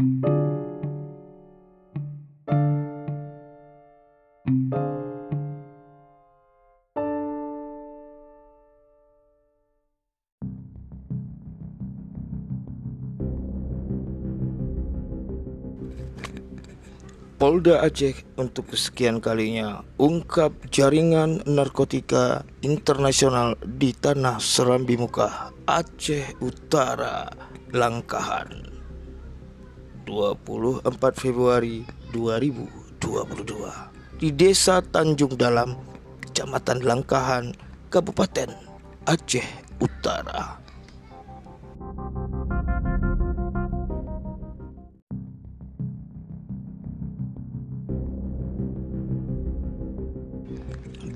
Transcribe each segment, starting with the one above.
Polda Aceh untuk kesekian kalinya ungkap jaringan narkotika internasional di tanah Serambi Muka, Aceh Utara, Langkahan. 24 Februari 2022 di Desa Tanjung Dalam, Kecamatan Langkahan, Kabupaten Aceh Utara.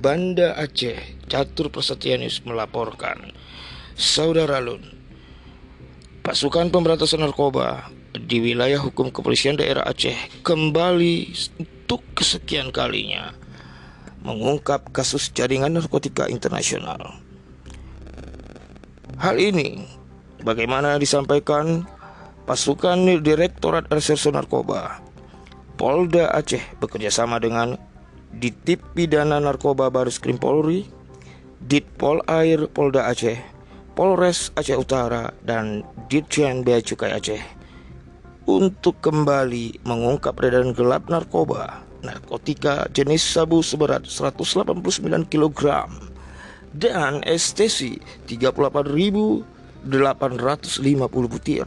Banda Aceh, Catur Prasetyanius melaporkan, Saudara Lun, pasukan pemberantasan narkoba di wilayah hukum kepolisian daerah Aceh kembali untuk kesekian kalinya mengungkap kasus jaringan narkotika internasional. Hal ini bagaimana disampaikan pasukan Direktorat Reserse Narkoba Polda Aceh bekerjasama dengan Ditip Pidana Narkoba Baris Krim Polri, Ditpol Air Polda Aceh, Polres Aceh Utara, dan Ditjen Bea Cukai Aceh untuk kembali mengungkap peredaran gelap narkoba, narkotika jenis sabu seberat 189 kg dan estesi 38.850 butir.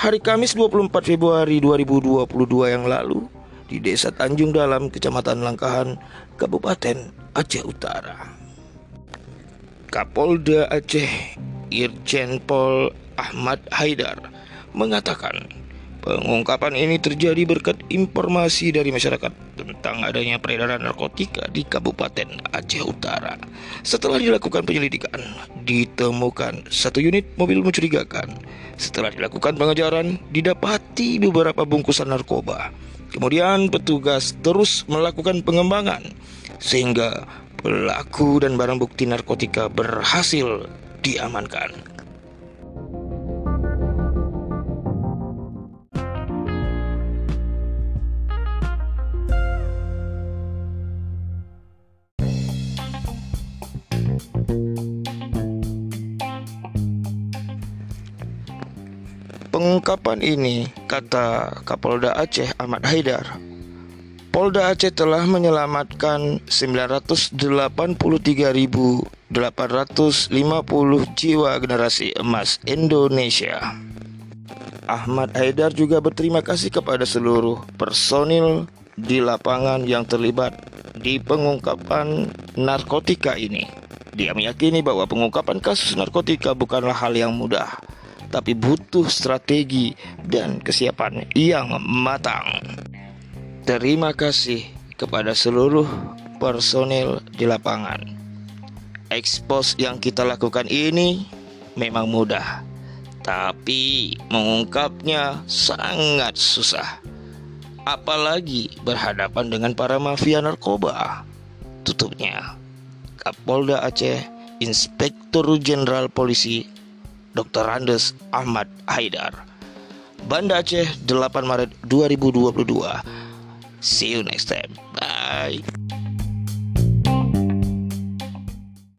Hari Kamis 24 Februari 2022 yang lalu, di Desa Tanjung Dalam, Kecamatan Langkahan, Kabupaten Aceh Utara. Kapolda Aceh Irjen Pol Ahmad Haidar mengatakan pengungkapan ini terjadi berkat informasi dari masyarakat tentang adanya peredaran narkotika di Kabupaten Aceh Utara. Setelah dilakukan penyelidikan, ditemukan satu unit mobil mencurigakan. Setelah dilakukan pengejaran, didapati beberapa bungkusan narkoba Kemudian petugas terus melakukan pengembangan sehingga pelaku dan barang bukti narkotika berhasil diamankan. Pengungkapan ini, kata Kapolda Aceh Ahmad Haidar, Polda Aceh telah menyelamatkan 983.850 jiwa generasi emas Indonesia. Ahmad Haidar juga berterima kasih kepada seluruh personil di lapangan yang terlibat di pengungkapan narkotika ini. Dia meyakini bahwa pengungkapan kasus narkotika bukanlah hal yang mudah tapi butuh strategi dan kesiapan yang matang. Terima kasih kepada seluruh personil di lapangan. Ekspos yang kita lakukan ini memang mudah, tapi mengungkapnya sangat susah. Apalagi berhadapan dengan para mafia narkoba. Tutupnya, Kapolda Aceh, Inspektur Jenderal Polisi Dr. Andes Ahmad Haidar. Banda Aceh 8 Maret 2022. See you next time. Bye.